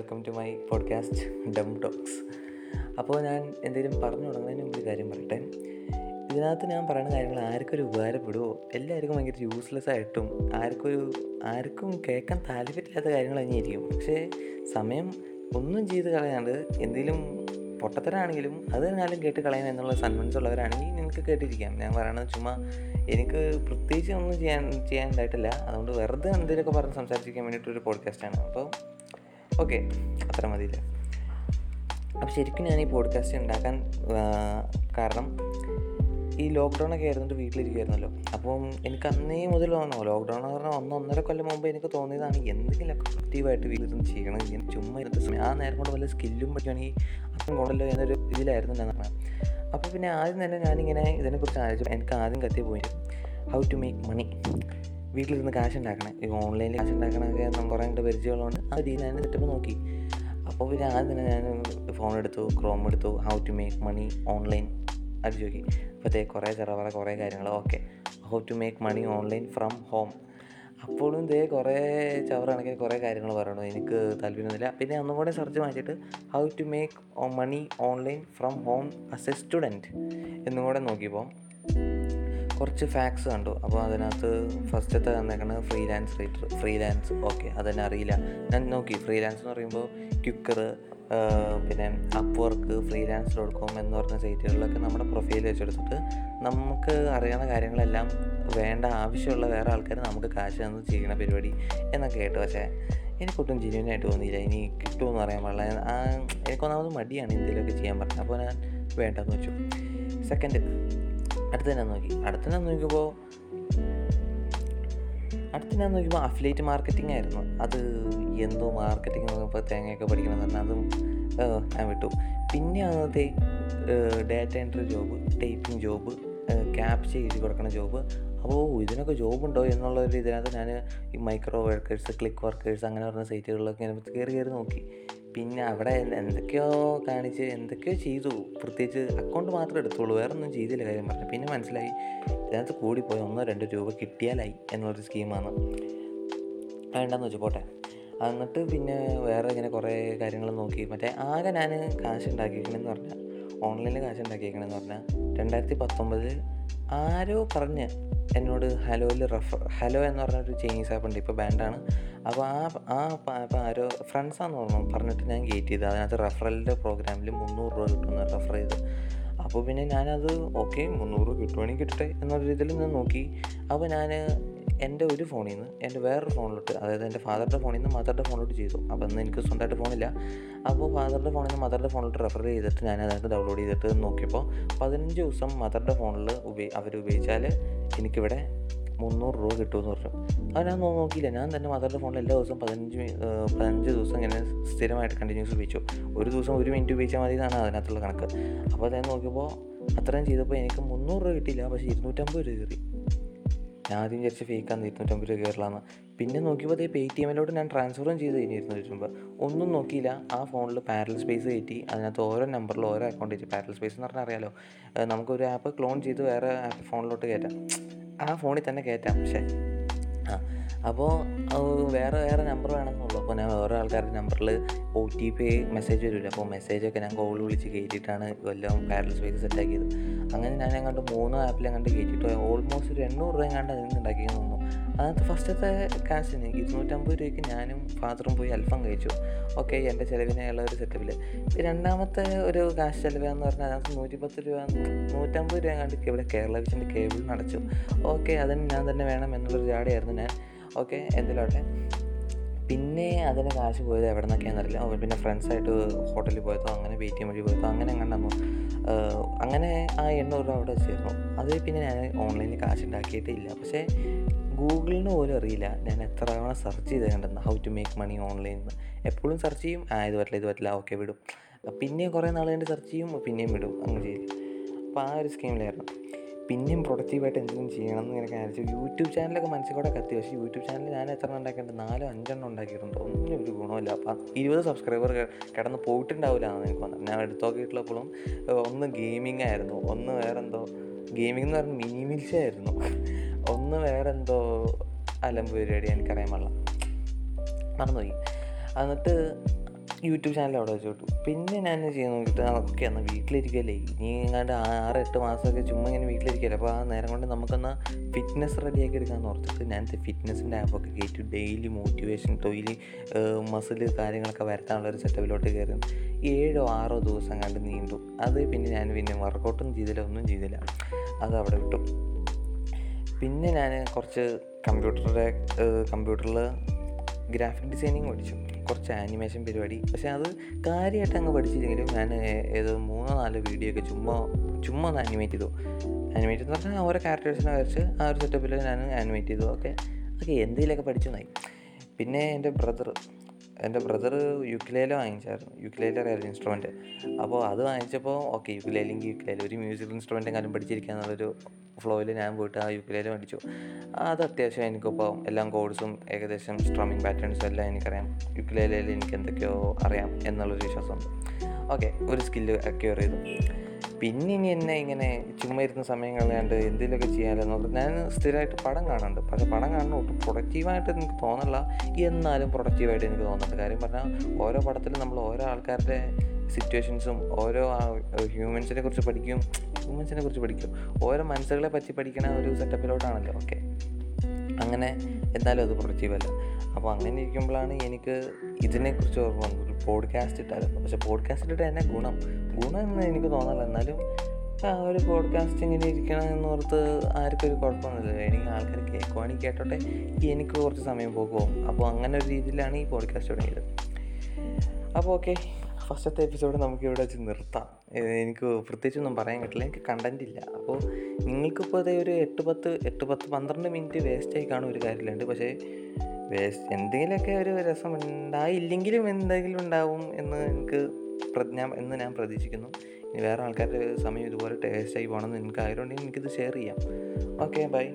Welcome to my podcast dumb talks. അപ്പോൾ ഞാൻ എന്തെങ്കിലും പറഞ്ഞു തുടങ്ങുന്നതിന് മുമ്പ് ഒരു കാര്യം പറയട്ടെ. ഇതിനകത്ത് ഞാൻ പറയുന്ന കാര്യങ്ങൾ ആർക്കും ഒരു ഉപകാരപ്പെടുമോ എല്ലാവർക്കും ഭയങ്കര യൂസ്ലെസ് ആയിട്ടും ആർക്കൊരു ആർക്കും കേൾക്കാൻ താല്പര്യമില്ലാത്ത കാര്യങ്ങൾ തന്നെയായിരിക്കും. പക്ഷേ സമയം ഒന്നും ചെയ്ത് കളയാണ്ട് എന്തെങ്കിലും പൊട്ടത്തരാണെങ്കിലും അത് എന്നാലും കേട്ട് കളയാൻ എന്നുള്ള സന്മൻസ് ഉള്ളവരാണെങ്കിൽ നിങ്ങൾക്ക് കേട്ടിരിക്കാം. ഞാൻ പറയണത് ചുമ്മാ എനിക്ക് പ്രത്യേകിച്ച് ഒന്നും ചെയ്യാൻ ചെയ്യാനുണ്ടായിട്ടില്ല അതുകൊണ്ട് വെറുതെ എന്തെങ്കിലുമൊക്കെ പറഞ്ഞ് സംസാരിച്ചിരിക്കാൻ വേണ്ടിയിട്ടൊരു പോഡ്കാസ്റ്റാണ് അപ്പോൾ ഓക്കെ അത്ര മതിയില്ല? അപ്പോൾ ശരിക്കും ഞാൻ ഈ പോഡ്കാസ്റ്റ് ഉണ്ടാക്കാൻ കാരണം ഈ ലോക്ക്ഡൗൺ ഒക്കെ ആയിരുന്നിട്ട് വീട്ടിലിരിക്കുമായിരുന്നല്ലോ അപ്പം എനിക്ക് അന്നേ മുതൽ തോന്നണോ ലോക്ക്ഡൗൺ എന്ന് പറഞ്ഞാൽ ഒന്ന് ഒന്നര കൊല്ലം മുമ്പ് എനിക്ക് തോന്നിയതാണ് എന്തെങ്കിലുമൊക്കെ ആക്റ്റീവായിട്ട് വീട്ടിൽ ചെയ്യണം ഞാൻ ചുമ്മാ ഇരുന്ന സമയം ആ നേരം കൊണ്ട് വല്ല സ്കില്ലും പറ്റുകയാണെങ്കിൽ അപ്പം കൊണ്ടല്ലോ എന്നൊരു ഇതിലായിരുന്നു ഞാൻ. പറഞ്ഞത് അപ്പോൾ പിന്നെ ആദ്യം തന്നെ ഞാനിങ്ങനെ ഇതിനെക്കുറിച്ച് ആലോചിച്ചു എനിക്ക് ആദ്യം കത്തിയ പോയി ഹൗ ടു മേക്ക് മണി വീട്ടിലിരുന്ന് കാശ് ഉണ്ടാക്കണേ ഈ ഓൺലൈനിൽ കാശ് ഉണ്ടാക്കണമൊക്കെ നമ്മൾ കുറേ ഉണ്ട് പരിചയമുള്ളതുകൊണ്ട് ആ രീതിയിൽ ഞാൻ സെറ്റപ്പ് നോക്കി. അപ്പോൾ പിന്നെ ആദ്യം തന്നെ ഞാൻ ഫോൺ എടുത്തു ക്രോം എടുത്തു how to make money online അടിച്ചു നോക്കി. അപ്പോഴത്തേ കുറേ ചെറവറ കുറേ കാര്യങ്ങൾ. Okay how to make money online from home അപ്പോഴും ഇതേ കുറേ ചവറ കണക്കിന് കുറേ കാര്യങ്ങൾ പറയണു. എനിക്ക് താല്പര്യമൊന്നുമില്ല. പിന്നെ ഒന്നും കൂടെ സെർച്ച് മാറ്റിയിട്ട് how to make money online from home as a student എന്നും കൂടെ നോക്കിയപ്പോൾ കുറച്ച് ഫാക്സ് കണ്ടു. അപ്പോൾ അതിനകത്ത് ഫസ്റ്റത്തെ തന്നേക്കണത് ഫ്രീലാൻസ് റൈറ്റർ ഫ്രീലാൻസ് ഓക്കെ അതെന്നെ അറിയില്ല. ഞാൻ നോക്കി ഫ്രീലാൻസ് എന്ന് പറയുമ്പോൾ ക്യുക്കർ പിന്നെ Upwork freelance dot com എന്ന് പറഞ്ഞ സൈറ്റുകളിലൊക്കെ നമ്മുടെ പ്രൊഫൈൽ വെച്ചെടുത്തിട്ട് നമുക്ക് അറിയാവുന്ന കാര്യങ്ങളെല്ലാം വേണ്ട ആവശ്യമുള്ള വേറെ ആൾക്കാർ നമുക്ക് കാശ് തന്ന് ചെയ്യണ പരിപാടി എന്നൊക്കെ കേട്ടു. പക്ഷേ എനിക്കൊട്ടും ജെന്യൂനായിട്ട് തോന്നിയില്ല. ഇനി കിട്ടുമെന്ന് പറയാൻ പാടില്ല. എനിക്കൊന്നാമത് മടിയാണ് എന്തെങ്കിലുമൊക്കെ ചെയ്യാൻ പറഞ്ഞത് അപ്പോൾ ഞാൻ വേണ്ടെന്ന് വെച്ചു. സെക്കൻഡ് അടുത്ത തന്നെ നോക്കി. അടുത്ത തന്നെ നോക്കിയപ്പോൾ അടുത്ത ഞാൻ നോക്കിയപ്പോൾ അഫിലേറ്റ് മാർക്കറ്റിംഗ് ആയിരുന്നു. അത് എന്തോ മാർക്കറ്റിംഗ് നോക്കുമ്പോൾ തേങ്ങയൊക്കെ പഠിക്കണം എന്ന് അതും ഞാൻ വിട്ടു. പിന്നെ അന്നത്തെ data entry job typing job captcha എഴുതി കൊടുക്കണ ജോബ് അപ്പോൾ ഇതിനൊക്കെ ജോബ് ഉണ്ടോ എന്നുള്ള ഒരു ഇതിനകത്ത് ഞാൻ ഈ മൈക്രോ വർക്കേഴ്സ് ക്ലിക്ക് വർക്കേഴ്സ് അങ്ങനെ പറഞ്ഞ സൈറ്റുകളിലൊക്കെ ഇങ്ങനെ കയറി കയറി നോക്കി. പിന്നെ അവിടെ എന്ത് എന്തൊക്കെയോ കാണിച്ച് എന്തൊക്കെയോ ചെയ്തു. പ്രത്യേകിച്ച് അക്കൗണ്ട് മാത്രമേ എടുത്തോളൂ വേറെ ഒന്നും ചെയ്തില്ല കാര്യം പറഞ്ഞു. പിന്നെ മനസ്സിലായി ഇതിനകത്ത് കൂടിപ്പോയി ഒന്നോ രണ്ടോ രൂപ കിട്ടിയാലായി എന്നുള്ളൊരു സ്കീമാണ് വേണ്ടെന്ന് വെച്ചു പോട്ടെ. എന്നിട്ട് പിന്നെ വേറെ ഇങ്ങനെ കുറേ കാര്യങ്ങൾ നോക്കി. മറ്റേ ആകെ ഞാൻ കാശ് ഉണ്ടാക്കിയിരിക്കണമെന്ന് പറഞ്ഞാൽ ഓൺലൈനിൽ കാശ് ഉണ്ടാക്കിയിരിക്കണമെന്ന് പറഞ്ഞാൽ രണ്ടായിരത്തി പത്തൊമ്പതിൽ ആരോ പറഞ്ഞ് എന്നോട് ഹലോയിൽ റെഫർ ഹലോ എന്ന് പറഞ്ഞൊരു ചൈനീസ് ആപ്പ് ഉണ്ട് ഇപ്പോൾ ബാൻഡാണ്. അപ്പോൾ ആ ആ ആപ്പ് ആരോ ഫ്രണ്ട്സാന്ന് പറഞ്ഞു. പറഞ്ഞിട്ട് ഞാൻ ഗേറ്റ് ചെയ്ത്. അതിനകത്ത് റെഫറലിന്റെ പ്രോഗ്രാമിൽ മുന്നൂറ് രൂപ കിട്ടുമെന്ന് റെഫർ ചെയ്ത് അപ്പോൾ പിന്നെ ഞാനത് ഓക്കെ മുന്നൂറ് കിട്ടുവാണെങ്കിൽ കിട്ടട്ടെ എന്നൊരു രീതിയിൽ ഞാൻ നോക്കി. അപ്പോൾ ഞാൻ എന്റെ ഒരു ഫോണിൽ നിന്ന് എന്റെ വേറൊരു ഫോണിലോട്ട് അതായത് എന്റെ ഫാദറിന്റെ ഫോണിൽ നിന്ന് മദറിന്റെ ഫോണിലോട്ട് ചെയ്തു. അപ്പോൾ അന്ന് എനിക്ക് സ്വന്തമായിട്ട് ഫോണില്ല. അപ്പോൾ ഫാദറിന്റെ ഫോണിൽ നിന്ന് മദറിന്റെ ഫോണിലോട്ട് റെഫർ ചെയ്തിട്ട് ഞാൻ അതായത് ഡൗൺലോഡ് ചെയ്തിട്ട് നോക്കിയപ്പോൾ പതിനഞ്ച് ദിവസം മദറിന്റെ ഫോണിൽ ഉപയോഗി അവർ ഉപയോഗിച്ചാൽ എനിക്കിവിടെ മുന്നൂറ് രൂപ കിട്ടുമെന്ന് പറഞ്ഞു. അത് ഞാൻ നോക്കിയില്ല. ഞാൻ തന്നെ മദറിന്റെ ഫോണിൽ എല്ലാ ദിവസവും പതിനഞ്ച് പതിനഞ്ച് ദിവസം ഇങ്ങനെ സ്ഥിരമായിട്ട് കണ്ടിന്യൂസ് ഉപയോഗിച്ചു. ഒരു ദിവസം ഒരു മിനിറ്റ് ഉപയോഗിച്ചാൽ മതി എന്നാണ് അതിനകത്തുള്ള കണക്ക്. അപ്പോൾ ഞാൻ നോക്കിയപ്പോൾ അത്രയും ചെയ്തപ്പോൾ എനിക്ക് മുന്നൂറ് രൂപ കിട്ടിയില്ല. പക്ഷേ ഇരുന്നൂറ്റമ്പത് രൂപ കയറി. ഞാൻ ആദ്യം വിചാരിച്ച ഫേക്കാന്ന് ഇരുന്നൂറ്റമ്പത് രൂപ കയറലാന്ന് പിന്നെ നോക്കിയപ്പോൾ അതേ പേ ടി എമ്മിലോട്ട് ഞാൻ ട്രാൻസ്ഫറും ചെയ്ത് കഴിഞ്ഞ് ഇരുന്നൂറ്റി ഒന്നും നോക്കിയില്ല. ആ ഫോണിൽ പാരൽ സ്പേസ് കയറ്റി അതിനകത്ത് ഓരോ നമ്പറിൽ ഓരോ അക്കൗണ്ട് കയറ്റി. പാരൽ സ്പേസ് എന്ന് പറഞ്ഞാൽ അറിയാലോ? നമുക്കൊരു ആപ്പ് ക്ലോൺ ചെയ്ത് വേറെ ആപ്പ് ഫോണിലോട്ട് കയറ്റാം ആ ഫോണിൽ തന്നെ കയറ്റാം പക്ഷേ ആ അപ്പോൾ വേറെ വേറെ നമ്പർ വേണമെന്നുള്ളൂ. അപ്പോൾ ഞാൻ വേറെ ആൾക്കാരുടെ നമ്പറിൽ ഒ ടി പി മെസ്സേജ് വരില്ല അപ്പോൾ മെസ്സേജൊക്കെ ഞാൻ കോൾ വിളിച്ച് കയറ്റിയിട്ടാണ് എല്ലാം വയർലെസ് വഴി സെറ്റാക്കിയത് അങ്ങനെ ഞാൻ എങ്ങാണ്ട് മൂന്ന് ആപ്പിൽ എങ്ങാണ്ട് കയറ്റിയിട്ട് ഓൾമോസ്റ്റ് ഒരു എണ്ണൂറ് രൂപ എങ്ങാണ്ട് അതിൽ നിന്ന് ഉണ്ടാക്കിയെന്ന് തോന്നുന്നു. അതിനകത്ത് ഫസ്റ്റത്തെ കാശിന് ഇരുന്നൂറ്റമ്പത് രൂപയ്ക്ക് ഞാനും ഫാദറും പോയി അൽഫം കഴിച്ചു. ഓക്കെ എന്റെ ചിലവിനുള്ള ഒരു സെറ്റപ്പിൽ രണ്ടാമത്തെ ഒരു കാശ് ചിലവെന്ന് പറഞ്ഞാൽ അതിനകത്ത് നൂറ്റിപ്പത്ത് രൂപ നൂറ്റമ്പത് രൂപ എങ്ങാണ്ട് ഇവിടെ കേരള വിഷന്റെ കേബിളിന് അടച്ചു. ഓക്കെ അതിന് ഞാൻ തന്നെ വേണം എന്നുള്ളൊരു ജാടിയായിരുന്നു ഞാൻ. ഓക്കെ എന്തിലോട്ടെ? പിന്നെ അതിന് കാശ് പോയത് എവിടെ നിന്നൊക്കെയാണെന്ന് അറിയില്ല. ഓ, പിന്നെ ഫ്രണ്ട്സായിട്ട് ഹോട്ടലിൽ പോയതോ അങ്ങനെ പേ ടി എം വഴി പോയതോ അങ്ങനെ കണ്ടെന്നു അങ്ങനെ ആ എണ്ണൂറ് രൂപ അവിടെ വെച്ചിരുന്നു. അത് പിന്നെ ഞാൻ ഓൺലൈനിൽ കാശ് ഉണ്ടാക്കിയിട്ടേ ഇല്ല. പക്ഷേ ഗൂഗിളിന് പോലും അറിയില്ല. ഞാൻ എത്ര തവണ സെർച്ച് ചെയ്ത് കണ്ടെന്ന് how to make money online എന്ന് എപ്പോഴും സെർച്ച് ചെയ്യും. ആ ഇത് പറ്റില്ല ഇത് പറ്റില്ല ഓക്കെ വിടും. പിന്നെയും കുറേ നാൾ കഴിഞ്ഞ് സെർച്ച് ചെയ്യും പിന്നെയും വിടും. അങ്ങനെ ചെയ്യും. അപ്പോൾ ആ ഒരു സ്കീമിലായിരുന്നു പിന്നെയും പ്രൊഡക്റ്റീവായിട്ട് എന്തെങ്കിലും ചെയ്യണം എന്ന് ഇങ്ങനെ കാണിച്ചു യൂട്യൂബ് ചാനലൊക്കെ മനസ്സിൽ കൂടെ കത്തി. പക്ഷേ യൂട്യൂബ് ചാനൽ ഞാൻ എത്ര ഉണ്ടാക്കിയിട്ടുണ്ട്? നാലോ അഞ്ചെണ്ണം ഉണ്ടാക്കിയിട്ടുണ്ട്. ഒന്നും ഒരു ഗുണമില്ല അപ്പം ഇരുപത് സബ്സ്ക്രൈബർ കിടന്ന് പോയിട്ടുണ്ടാവില്ല എന്നാണ് എനിക്ക് തോന്നുന്നത്. ഞാൻ എടുത്തു നോക്കിയിട്ടുള്ളപ്പോഴും ഒന്ന് ഗെയിമിംഗ് ആയിരുന്നു. ഒന്ന് വേറെന്തോ ഗെയിമിംഗ് എന്ന് പറഞ്ഞാൽ മിനിമിൽസ് ആയിരുന്നു. ഒന്ന് വേറെന്തോ അലമ്പ് പരിപാടി എനിക്കറിയാൻ പാടില്ല. മറന്നുപോയി. എന്നിട്ട് യൂട്യൂബ് ചാനൽ അവിടെ വെച്ച് വിട്ടു പിന്നെ ഞാൻ ചെയ്യാൻ നോക്കിയിട്ട് ഓക്കെ എന്നാൽ വീട്ടിലിരിക്കല്ലേ? ഇനി എങ്ങാണ്ട് ആറ് എട്ട് മാസമൊക്കെ ചുമ്മാ ഇങ്ങനെ വീട്ടിലിരിക്കല്ലേ? അപ്പോൾ ആ നേരം കൊണ്ട് നമുക്കൊന്ന് ഫിറ്റ്നസ് റെഡിയാക്കി എടുക്കാമെന്ന് ഓർത്തിട്ട് ഞാൻ ഫിറ്റ്നസിന്റെ ആപ്പൊക്കെ കയറ്റി ഡെയിലി മോട്ടിവേഷൻ ഡെയിലി മസിൽ കാര്യങ്ങളൊക്കെ വരുത്താനുള്ള ഒരു സെറ്റപ്പിലോട്ട് കയറി ഏഴോ ആറോ ദിവസം കണ്ട് നീണ്ടു. അത് പിന്നെ ഞാൻ പിന്നെ വർക്കൗട്ടും ചെയ്തില്ല ഒന്നും ചെയ്തില്ല. അത് അവിടെ വിട്ടു. പിന്നെ ഞാൻ കുറച്ച് കമ്പ്യൂട്ടറുടെ കമ്പ്യൂട്ടറിൽ ഗ്രാഫിക് ഡിസൈനിങ് പഠിച്ചു. കുറച്ച് ആനിമേഷൻ പരിപാടി. പക്ഷേ അത് കാര്യമായിട്ട് അങ്ങ് പഠിച്ചില്ലെങ്കിലും ഞാൻ ഏത് മൂന്നോ നാലോ വീഡിയോ ഒക്കെ ചുമ്മാ ചുമ്മാ ഒന്ന് ആനിമേറ്റ് ചെയ്തു. ആനിമേറ്റ് എന്ന് പറഞ്ഞാൽ ഓരോ ക്യാരക്ടേഴ്സിനെ വരച്ച് ആ ഒരു സെറ്റപ്പിൽ ഞാൻ ആനിമേറ്റ് ചെയ്തു. ഓക്കെ ഓക്കെ എന്തെങ്കിലുമൊക്കെ പഠിച്ചു നായി പിന്നെ എന്റെ ബ്രദർ എന്റെ ബ്രദർ യുക്കിലേല വാങ്ങിച്ചായിരുന്നു. യുക്കിലേല അറിയാലോ ഇൻസ്ട്രുമെന്റ് അപ്പോൾ അത് വാങ്ങിച്ചപ്പോൾ ഓക്കെ യുക്കിലേലെങ്കിൽ യുക്കിലേല ഒരു മ്യൂസിക്കൽ ഇൻസ്ട്രുമെന്റ് കാലം പഠിച്ചിരിക്കുക എന്നുള്ളൊരു ഫ്ലോയിൽ ഞാൻ പോയിട്ട് ആ യുക്കിലേല പഠിച്ചു. അത് അത്യാവശ്യം എനിക്കിപ്പോൾ എല്ലാം കോഡ്സും ഏകദേശം സ്ട്രമ്മിങ് പാറ്റേൺസും എല്ലാം എനിക്കറിയാം. യുക്കിലേലയിൽ എനിക്ക് എന്തൊക്കെയോ അറിയാം എന്നുള്ളൊരു വിശ്വാസമുണ്ട്. ഓക്കെ ഒരു സ്കില്ല് അക്യൂർ ചെയ്തു. പിന്നെ ഇനി എന്നെ ഇങ്ങനെ ചുമ്മാ ഇരുന്ന സമയം കളയാണ്ട് എന്തെങ്കിലുമൊക്കെ ചെയ്യാമല്ലോ ഞാൻ സ്ഥിരമായിട്ട് പടം കാണുന്നുണ്ട് പക്ഷെ പടം കാണുന്ന ഒട്ടും പ്രൊഡക്റ്റീവായിട്ട് എനിക്ക് തോന്നില്ല എന്നാലും പ്രൊഡക്റ്റീവായിട്ട് എനിക്ക് തോന്നുന്നുണ്ട് കാര്യം പറഞ്ഞാൽ ഓരോ പടത്തിലും നമ്മൾ ഓരോ ആൾക്കാരുടെ സിറ്റുവേഷൻസും ഓരോ ഹ്യൂമൻസിനെ കുറിച്ച് പഠിക്കും ഹ്യൂമൻസിനെ കുറിച്ച് പഠിക്കും. ഓരോ മനസ്സുകളെ പറ്റി പഠിക്കണ ഒരു സെറ്റപ്പിലോട്ടാണല്ലോ ഓക്കെ അങ്ങനെ എന്നാലും അത് പ്രൊഡക്റ്റീവല്ല അപ്പോൾ അങ്ങനെ ഇരിക്കുമ്പോഴാണ് എനിക്ക് ഇതിനെക്കുറിച്ച് ഓർമ്മ വന്നത്. ഒരു പോഡ്കാസ്റ്റ് ഇട്ടായിരുന്നു. പക്ഷെ പോഡ്കാസ്റ്റ് ഇട്ട് എന്നെ ഗുണം. ഗുണം എന്ന് എനിക്ക് തോന്നില്ല എന്നാലും ആ ഒരു പോഡ്കാസ്റ്റ് ഇങ്ങനെ ഇരിക്കണം എന്നോർത്ത് ആർക്കും ഒരു കുഴപ്പമൊന്നുമില്ല. എനിക്ക് ആൾക്കാർ കേൾക്കുവാണെങ്കിൽ കേട്ടോട്ടെ. എനിക്ക് കുറച്ച് സമയം പോകുമോ അപ്പോൾ അങ്ങനെ ഒരു രീതിയിലാണ് ഈ പോഡ്കാസ്റ്റ് തുടങ്ങിയത്. അപ്പോൾ ഓക്കെ ഫസ്റ്റത്തെ എപ്പിസോഡ് നമുക്ക് ഇവിടെ വെച്ച് നിർത്താം. എനിക്ക് പ്രത്യേകിച്ചൊന്നും പറയാൻ കിട്ടില്ല എനിക്ക് കണ്ടന്റ് ഇല്ല. അപ്പോൾ നിങ്ങൾക്കിപ്പോൾ അതേ ഒരു എട്ട് പത്ത് എട്ട് പത്ത് പന്ത്രണ്ട് മിനിറ്റ് വേസ്റ്റായി കാണും ഒരു കാര്യമില്ലുണ്ട് പക്ഷേ വേസ്റ്റ് എന്തെങ്കിലുമൊക്കെ ഒരു രസം ഉണ്ടായില്ലെങ്കിലും എന്തെങ്കിലും ഉണ്ടാവും എന്ന് എനിക്ക് പ്രജ്ഞ എന്ന് ഞാൻ പ്രതീക്ഷിക്കുന്നു. ഇനി വേറെ ആൾക്കാരുടെ സമയം ഇതുപോലെ ടേസ്റ്റായി പോകണമെന്ന് എനിക്ക് ആയതുകൊണ്ട് എനിക്കിത് ഷെയർ ചെയ്യാം. Okay bye